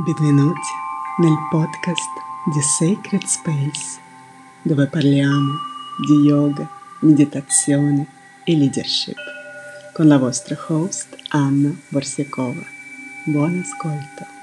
Benvenuti nel podcast di Sacred Space, dove parliamo di yoga, meditazione e leadership, con la vostra host Anna Borsiakova. Buon ascolto!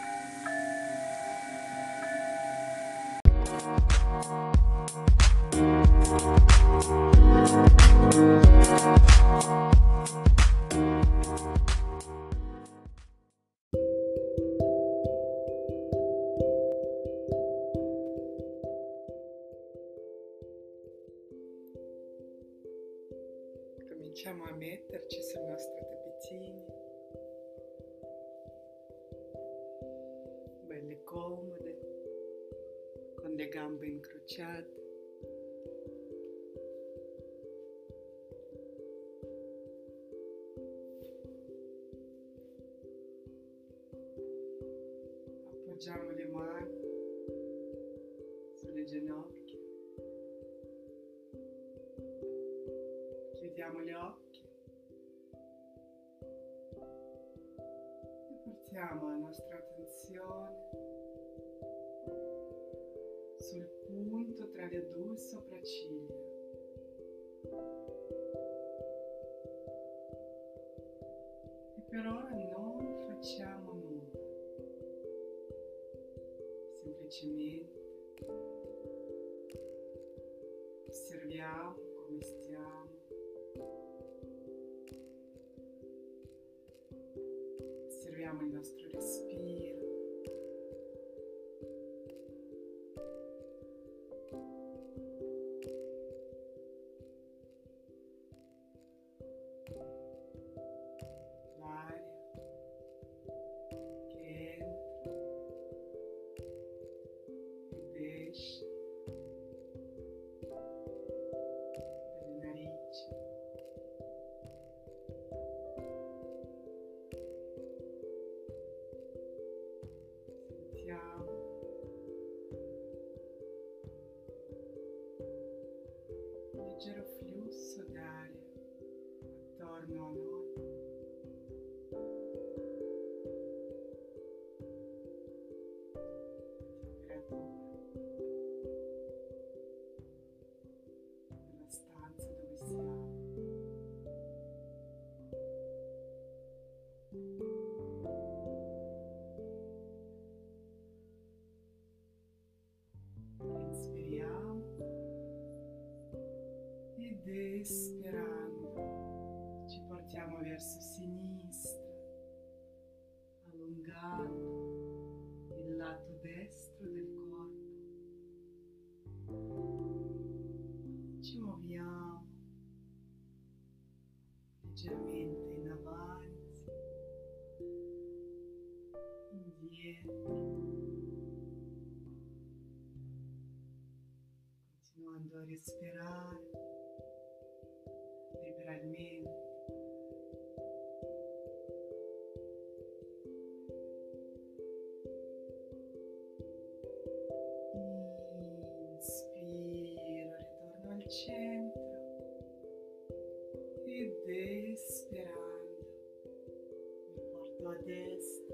modesta,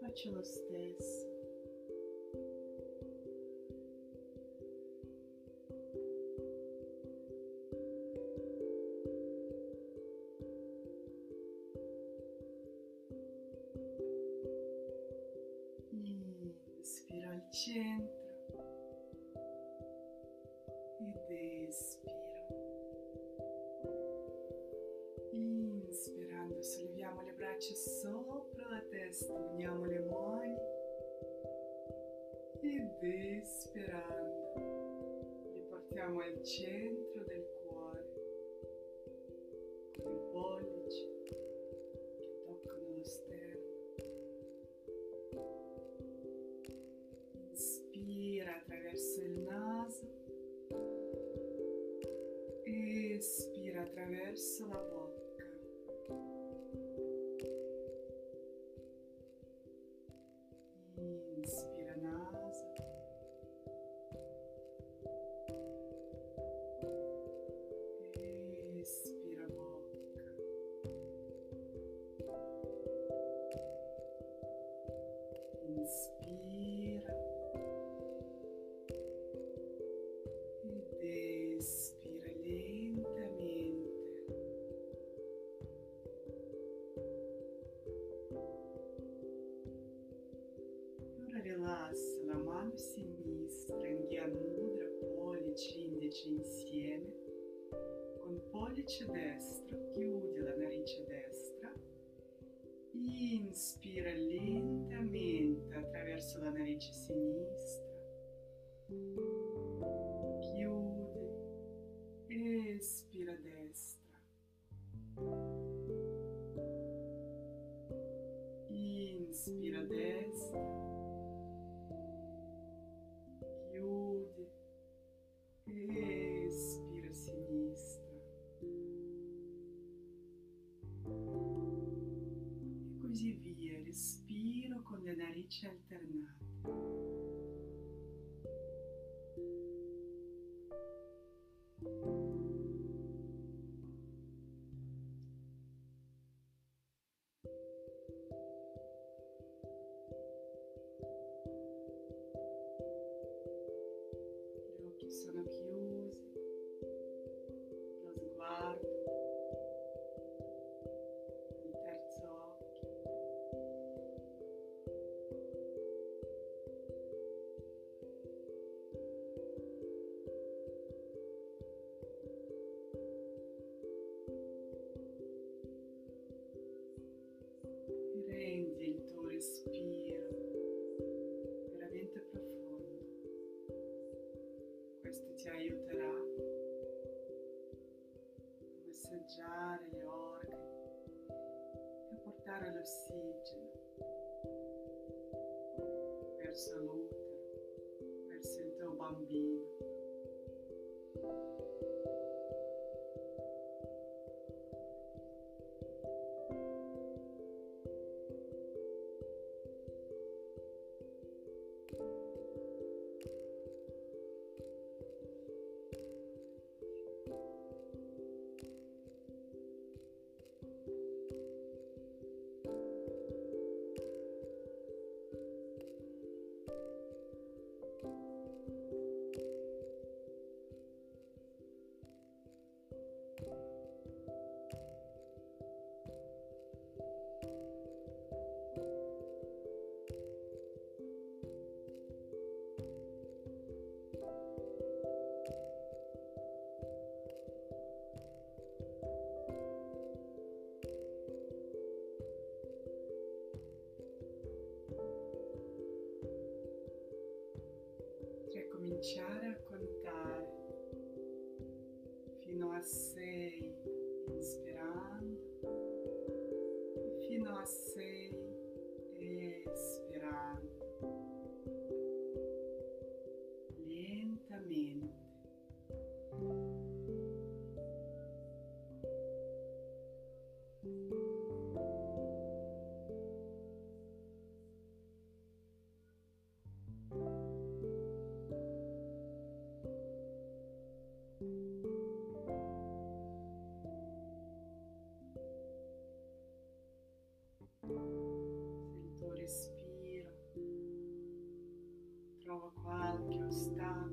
faccio lo stesso. narice destra, chiudi la narice destra, inspira lentamente attraverso la narice sinistra, içeriklerinde. Salute, l'ombra, verso il bambino. child. que eu.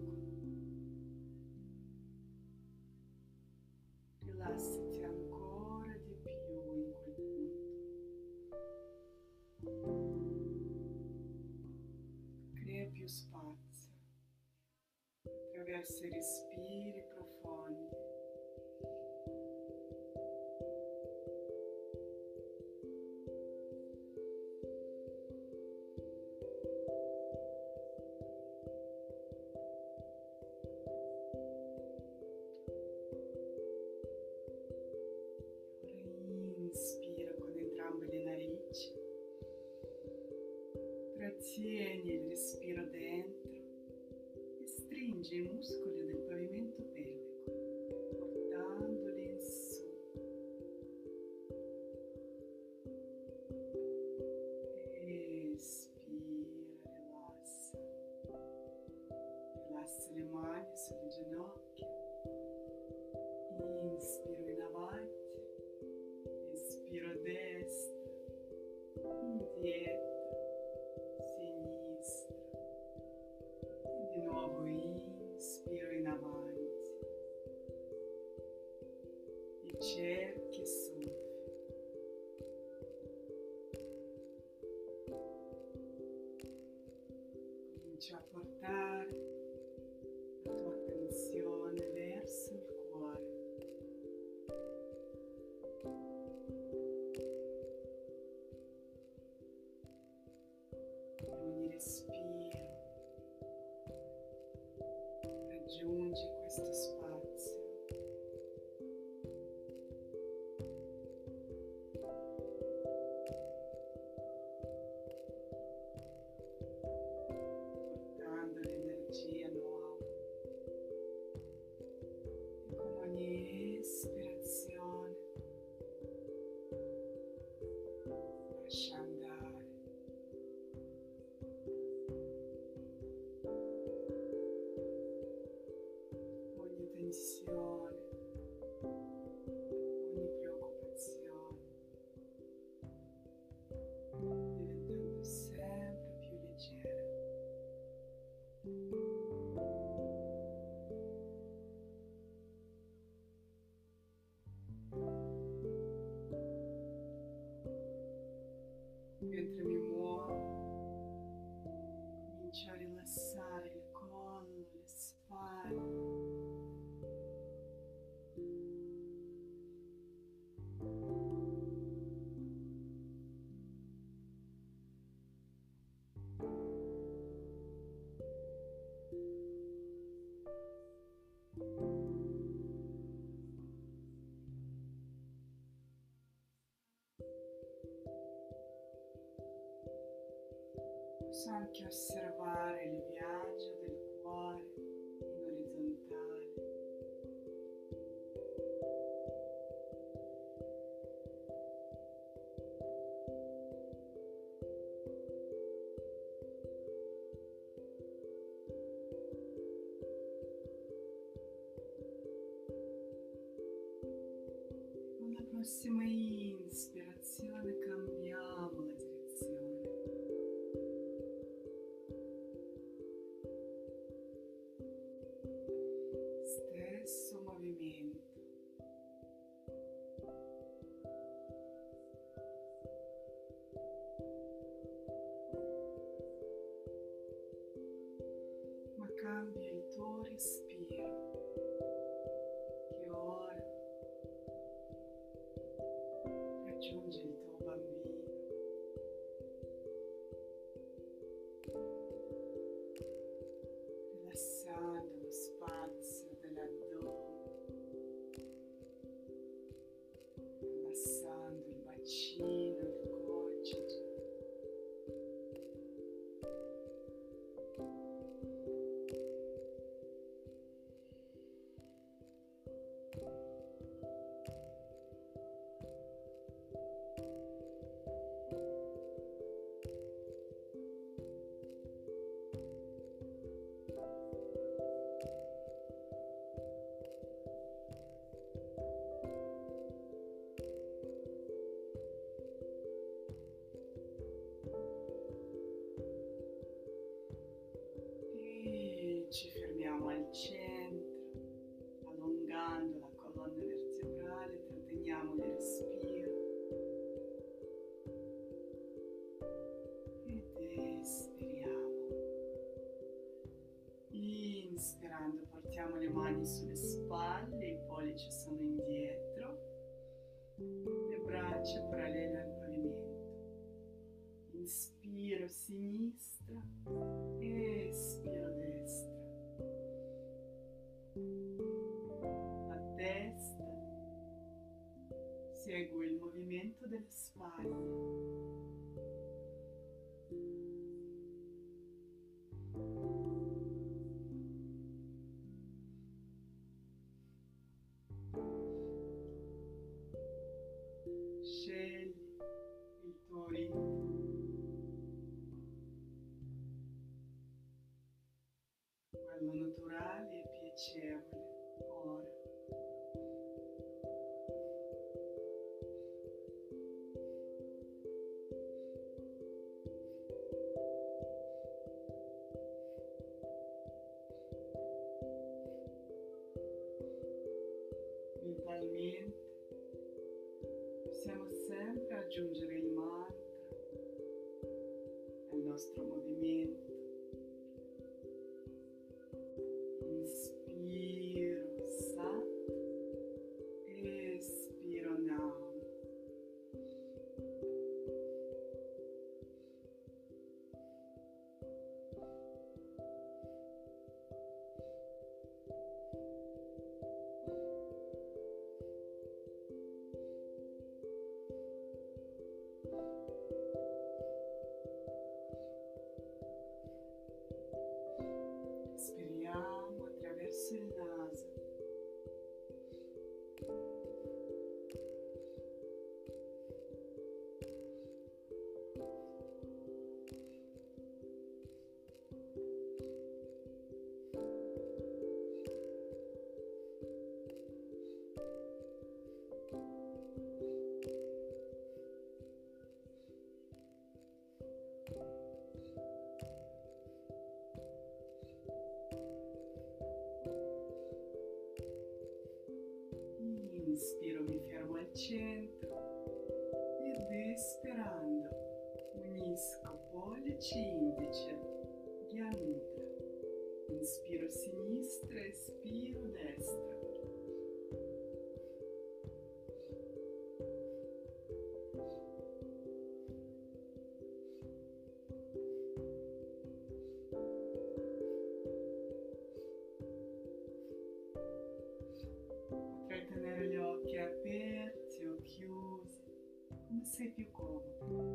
festas. posso anche osservare il viaggio del cuore in orizzontale. Una prossima challenging. mani sulle spalle, i pollici sono indietro, le braccia parallele al pavimento. Inspiro sinistra, espiro destra. La testa segue il movimento delle spalle. or centro ed espirando unisco pollice сипівку робите.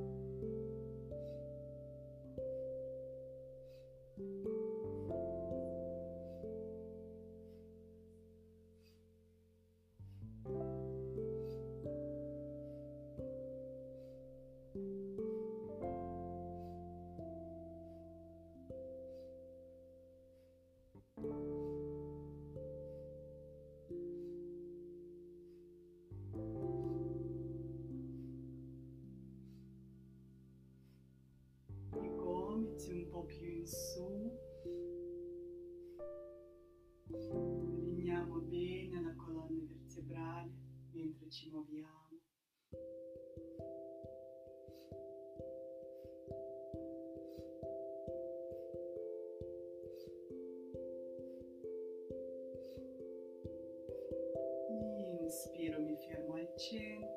Più in su. Allineiamo bene la colonna vertebrale mentre ci muoviamo. Inspiro, mi fermo al centro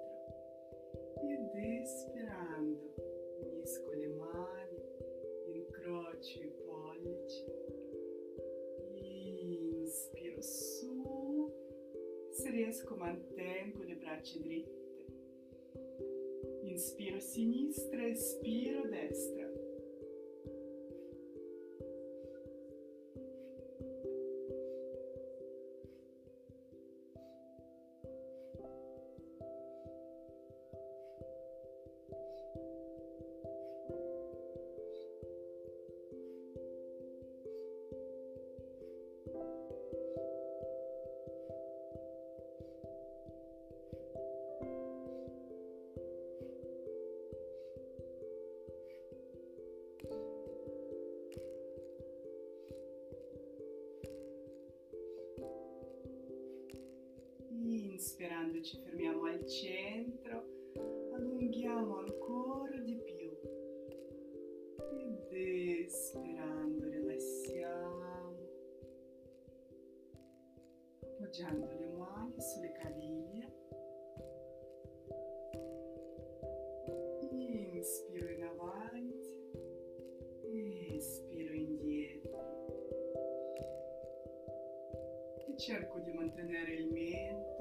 se riesco mantengo le braccia dritte, inspiro sinistra, espiro destra. Ci fermiamo al centro, allunghiamo ancora di più ed espirando rilassiamo, appoggiando le mani sulle caviglie. Inspiro in avanti, espiro indietro e cerco di mantenere il mento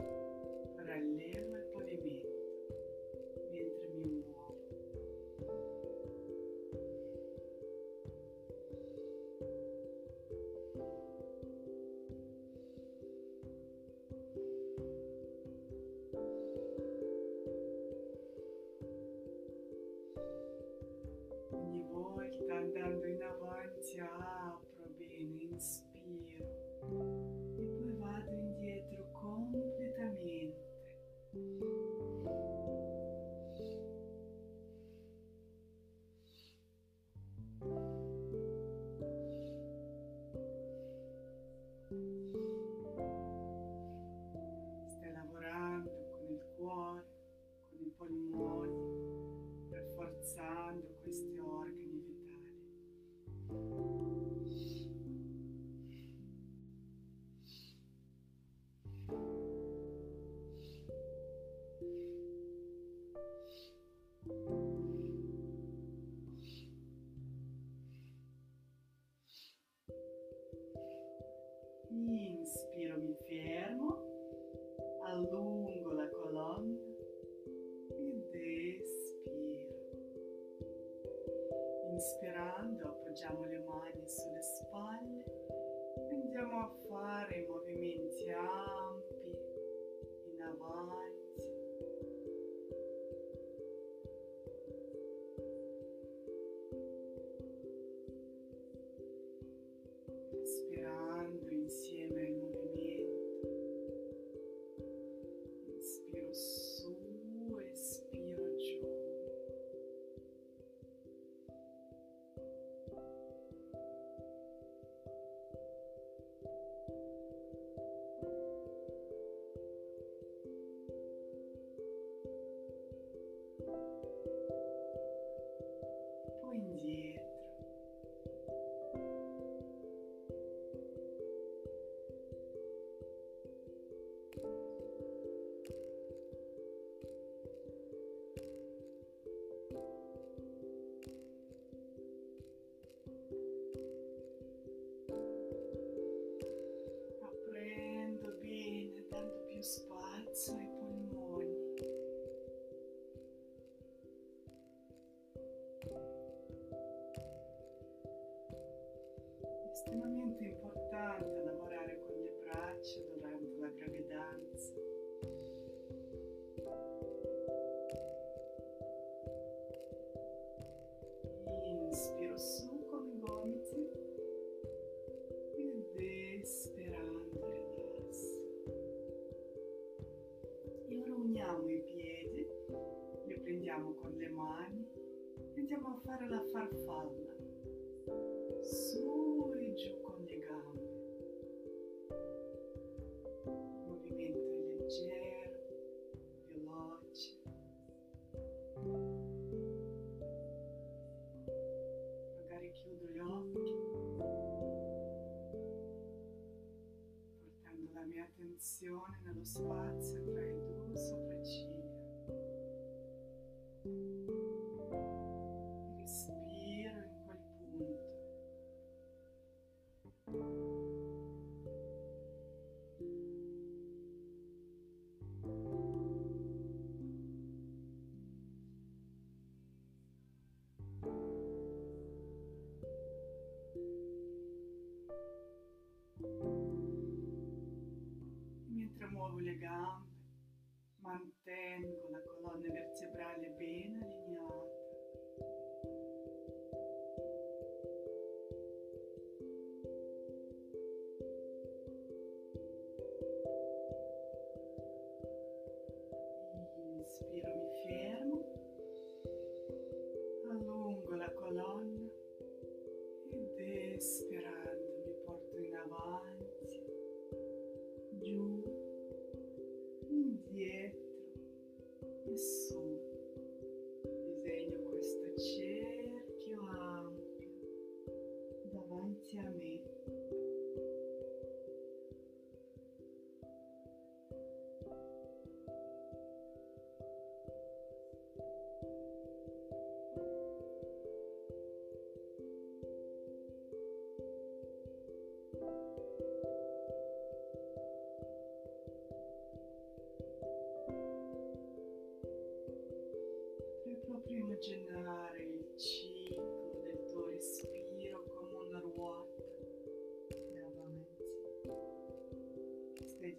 andiamo a fare la farfalla, su e giù con le gambe, movimento leggero, veloce. Magari chiudo gli occhi, portando la mia attenzione nello spazio tra i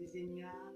diseñar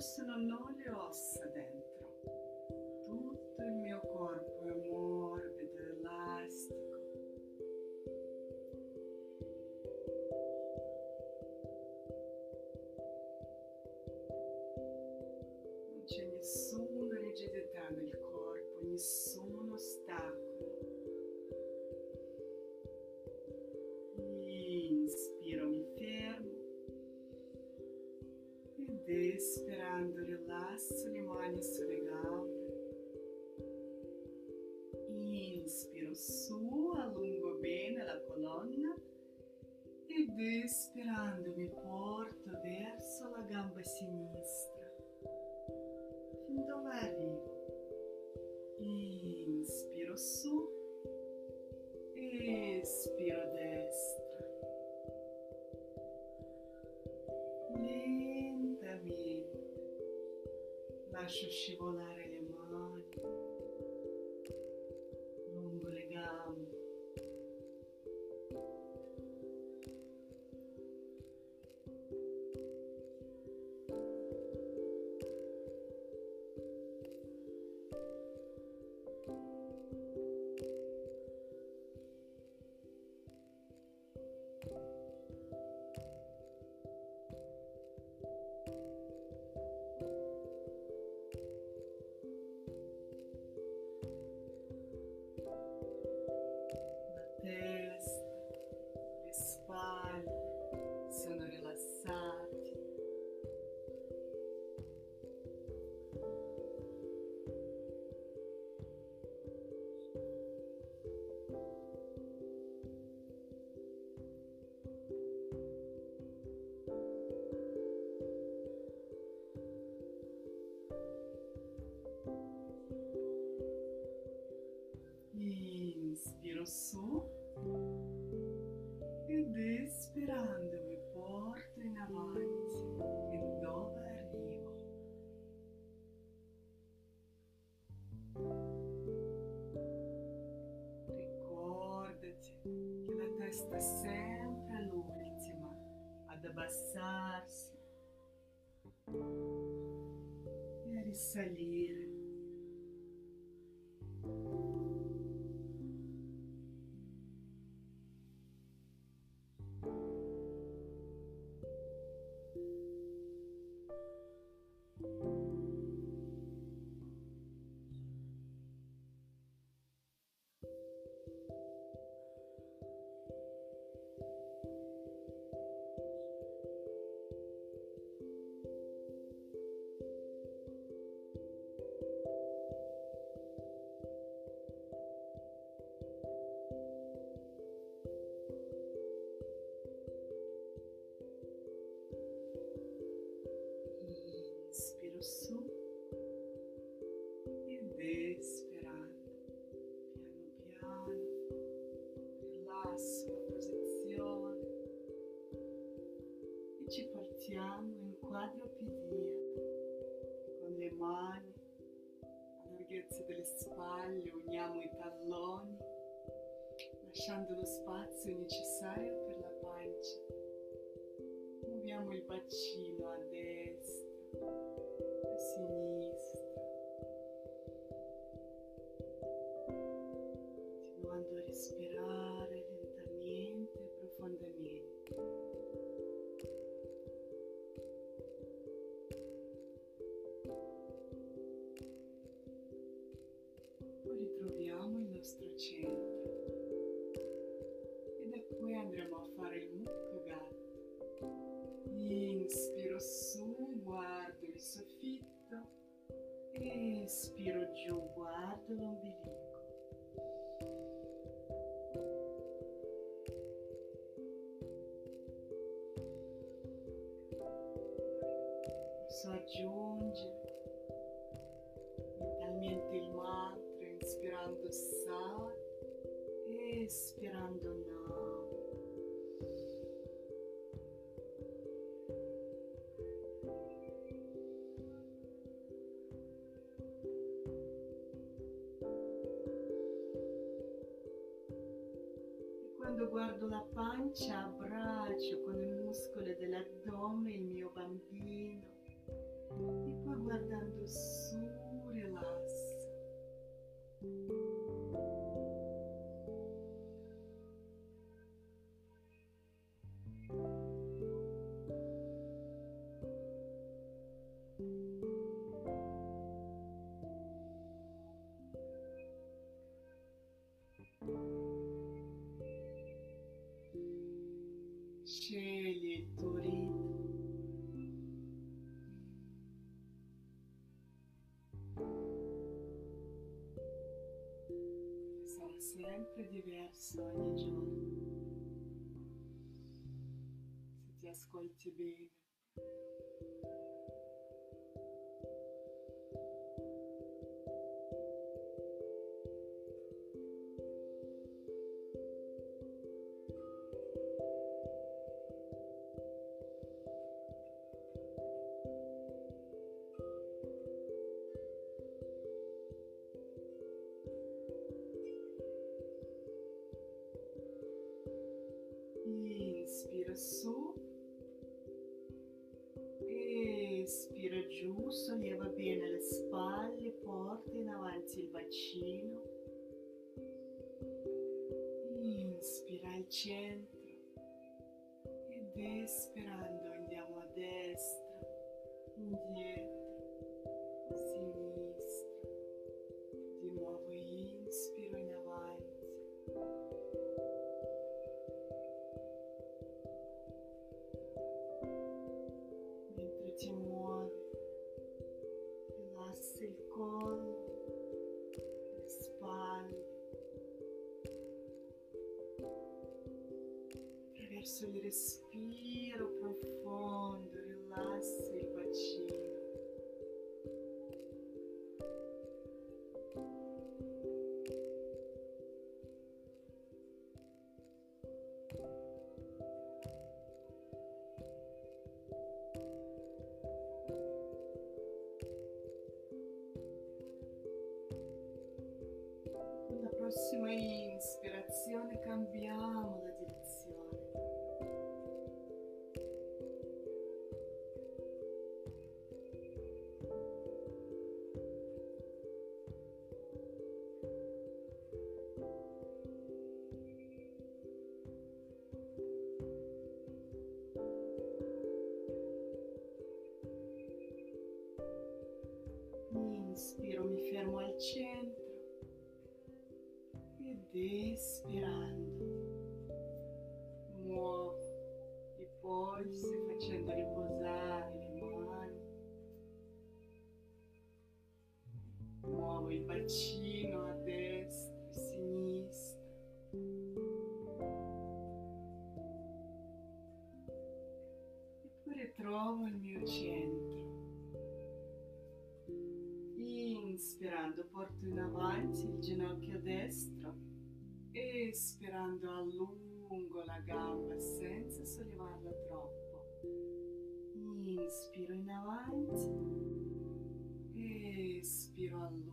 Fossero non le ossa dentro. Tutto il mio corpo è morbido, elastico. Non c'è nessuna rigidità nel corpo, nessun ed espirando mi porto verso la gamba sinistra fin dove arrivo. Inspiro su, espiro destra. Lentamente lascio scivolare è sempre l'ultima ad abbassarsi e a risalire. Ci portiamo in quadropedia con le mani a larghezza delle spalle uniamo i talloni lasciando lo spazio necessario per la pancia. Muoviamo il bacino Inspiro de um guardo no. Só de onde mentalmente il mantra, inspirando sal, expirando la Divers Sônia John. Você te ascolti bene. Inspira su. Espira giù, solleva bene le spalle, porta in avanti il bacino. Inspira al centro ed espirando bacino a destra e a sinistra e poi ritrovo il mio centro Inspirando porto in avanti il ginocchio destro, espirando allungo la gamba senza sollevarla troppo. Inspiro in avanti, espiro allungo.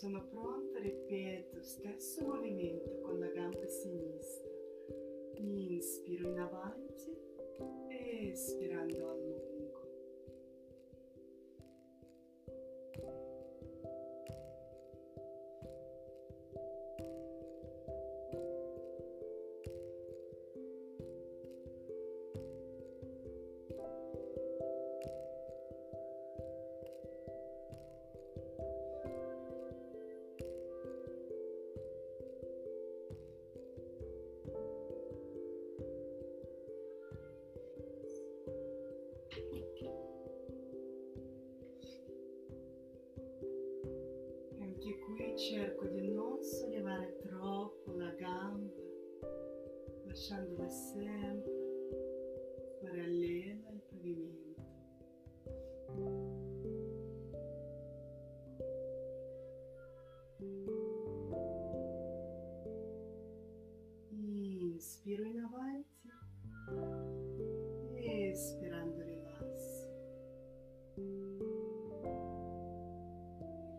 Sono pronta ripeto stesso movimento con la gamba sinistra. Inspiro in avanti, espirando a Inspiro in avanti, espirando rilasso.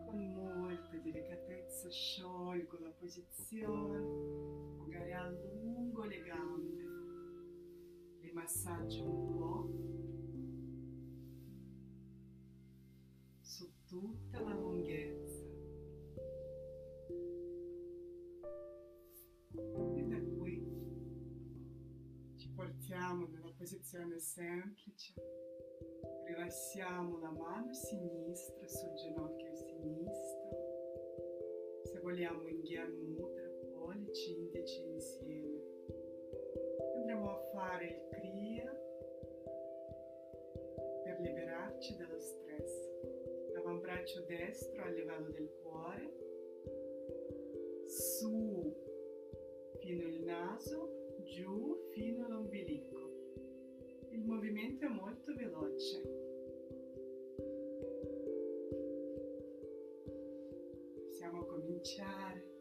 Con molta delicatezza sciolgo la posizione, magari allungo le gambe, le massaggio un po' posizione semplice Rilassiamo la mano sinistra sul ginocchio sinistro. Se vogliamo in Gyan Mudra, pollici indici insieme. Andremo a fare il Kriya per liberarci dallo stress. L'avambraccio destro a livello del cuore, su fino il naso, giù è molto veloce. Possiamo cominciare.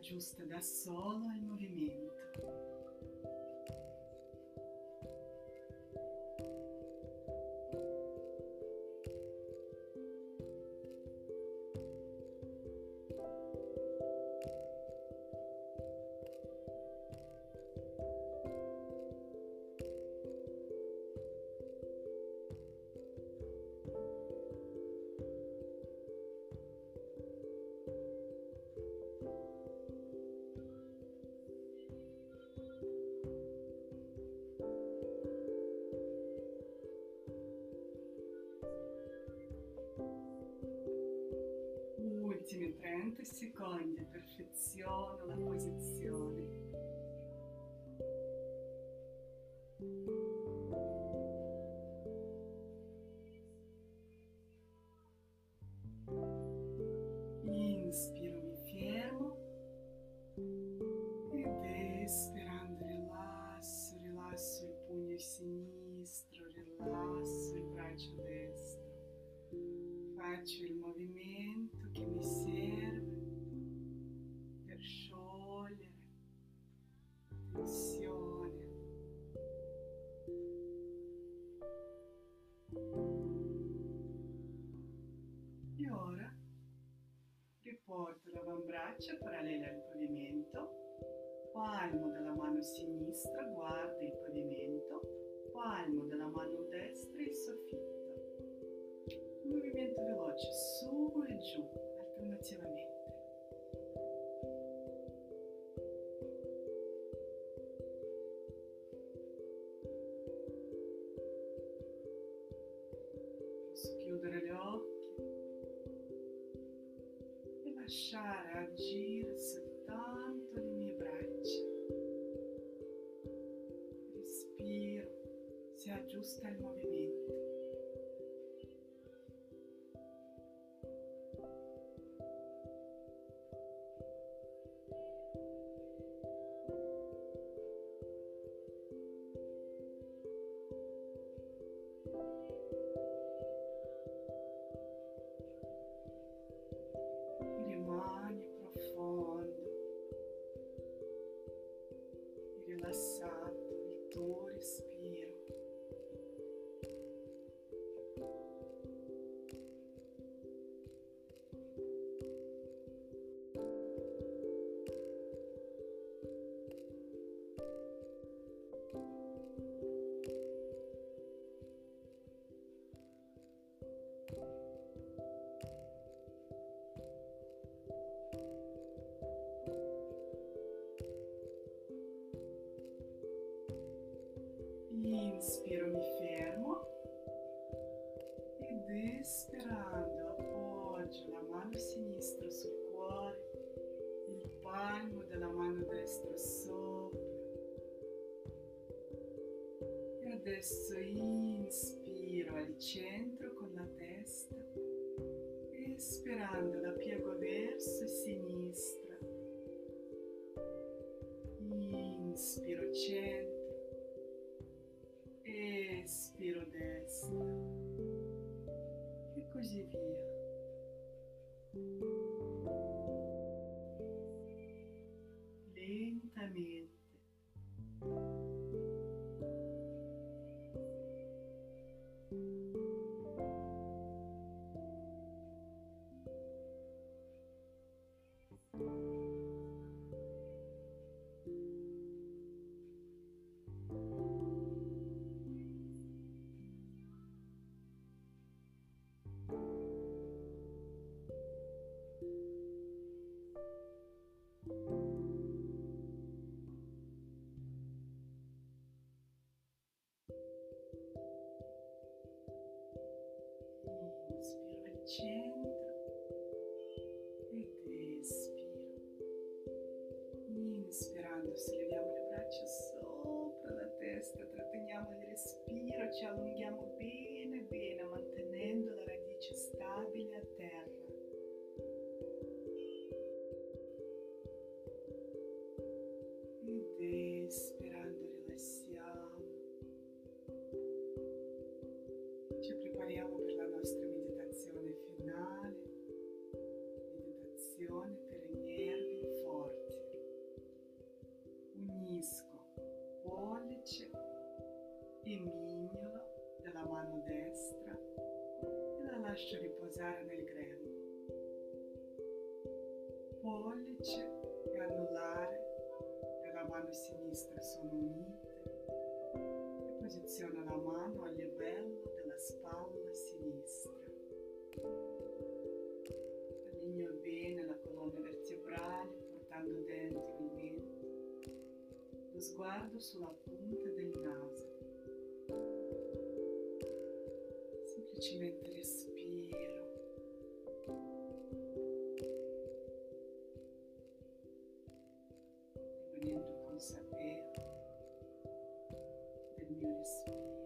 justa da sola mano sinistra guarda il pavimento, palmo della mano destra il soffitto. Un movimento veloce su e giù alternativamente. inspiro mi fermo. Ed esperando appoggio la mano sinistra sul cuore, il palmo della mano destra sopra. E adesso inspiro al centro con la testa, espirando la e sinistra sono unite e posiziono la mano al livello della spalla sinistra. Allineo bene la colonna vertebrale portando dentro il mento, lo sguardo sulla punta del naso. Semplicemente respiro. Peace.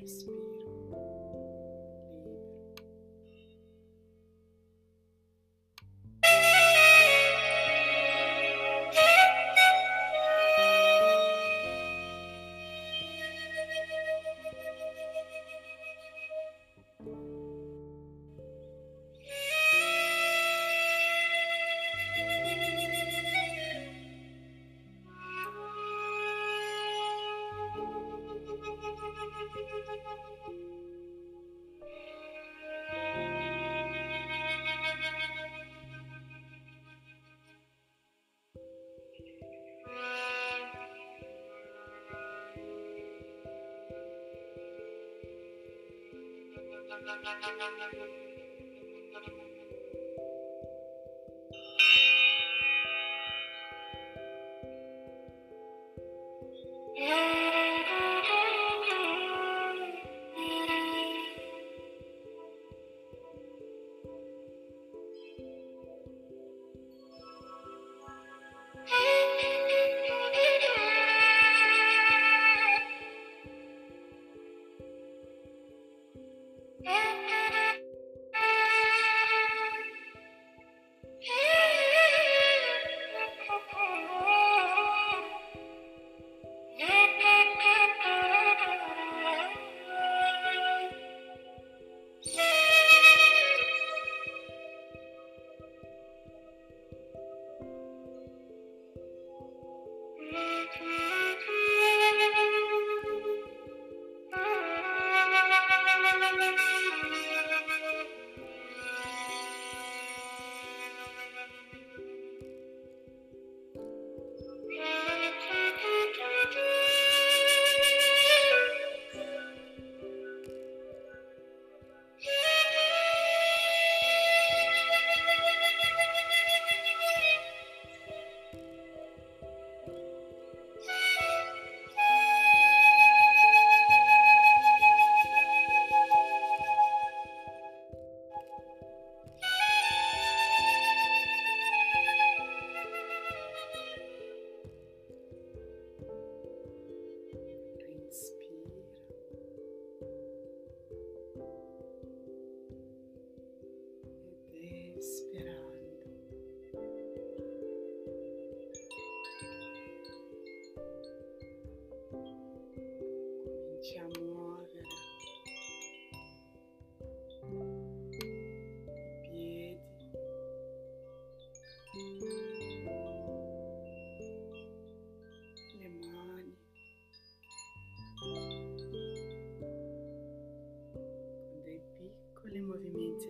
Respiro libero.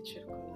вечер, коли